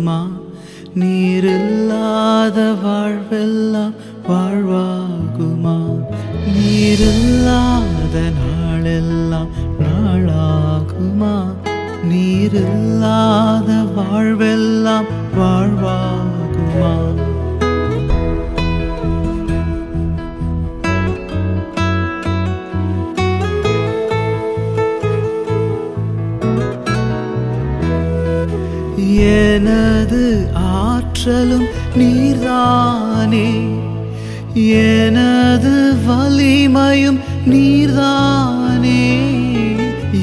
நாளாகுமா நீரில்லாத வாழ்வெல்லாம் வாழ்வாகுமா? நீரில்லாத நாளெல்லாம் நாளாகுமா? நீரில்லாத வாழ்வெல்லாம் வாழ்வாகுமா? எனது ஆற்றலும் நீர்தானே. எனது வலிமையும் நீர்தானே.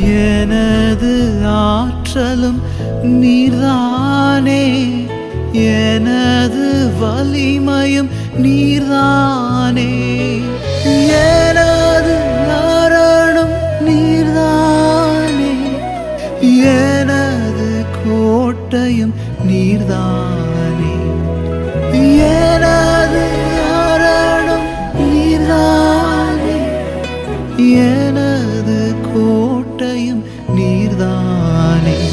எனது ஆற்றலும் நீர்தானே. எனது வலிமையும் நீர்தானே. ஏ எனது கோட்டையும் நீர்தானே.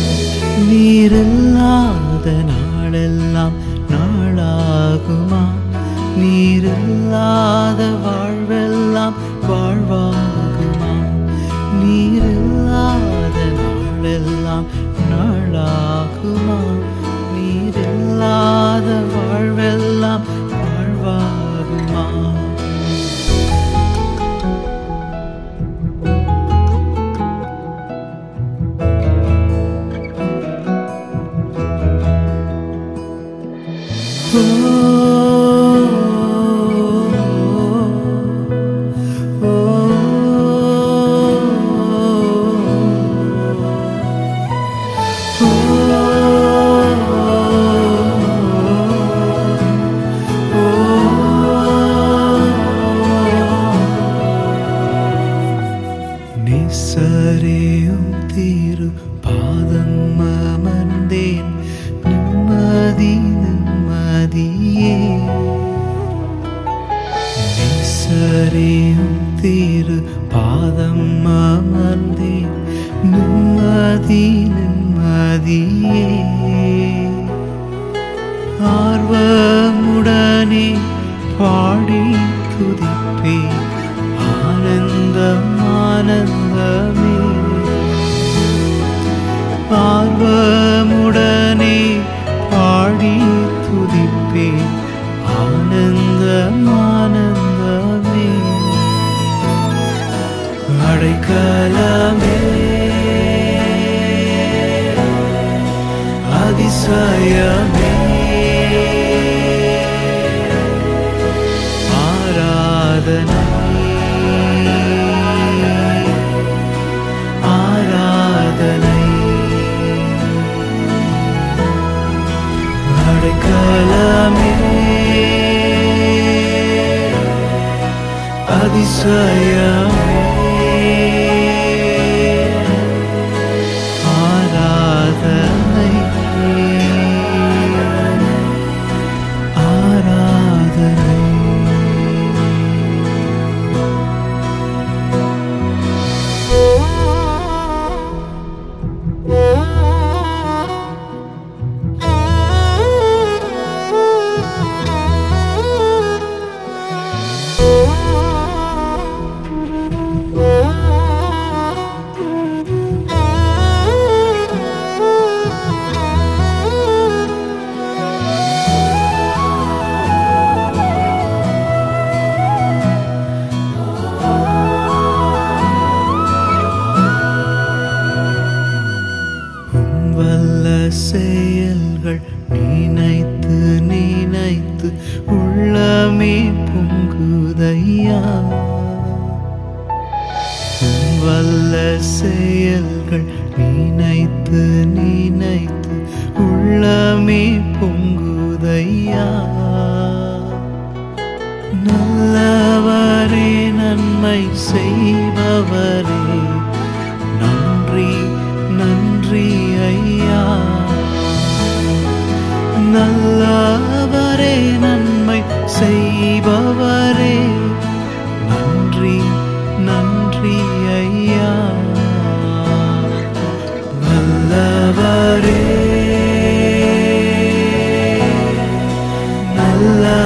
நீரில்லாத நாளெல்லாம் நாளாகுமா? நீரில்லாத வாழ்வெல்லாம் வாழ்வாகுமா? நீரில்லாத நாளெல்லாம் நாளாகுமா? നിസ്സരയും തീരും പാദം മമന്തേൻ. നിമ്മതി நிம்மதியே நிசரேயும் தீரு பாதம் அமர்ந்தேன். நிம்மதி அடைக்கலமே அதிசயமே. ஆராதனை. ஆராதனை. அடைக்கலமே அதிசயமே. வல்ல செயல்கள் நினைத்து நினைத்து உள்ளமே பொங்குதையா? நல்லவரே நன்மை செய்பவரே நன்றி நன்றி ஐயா. நல்லவரே நன்மை செய்பவர் love.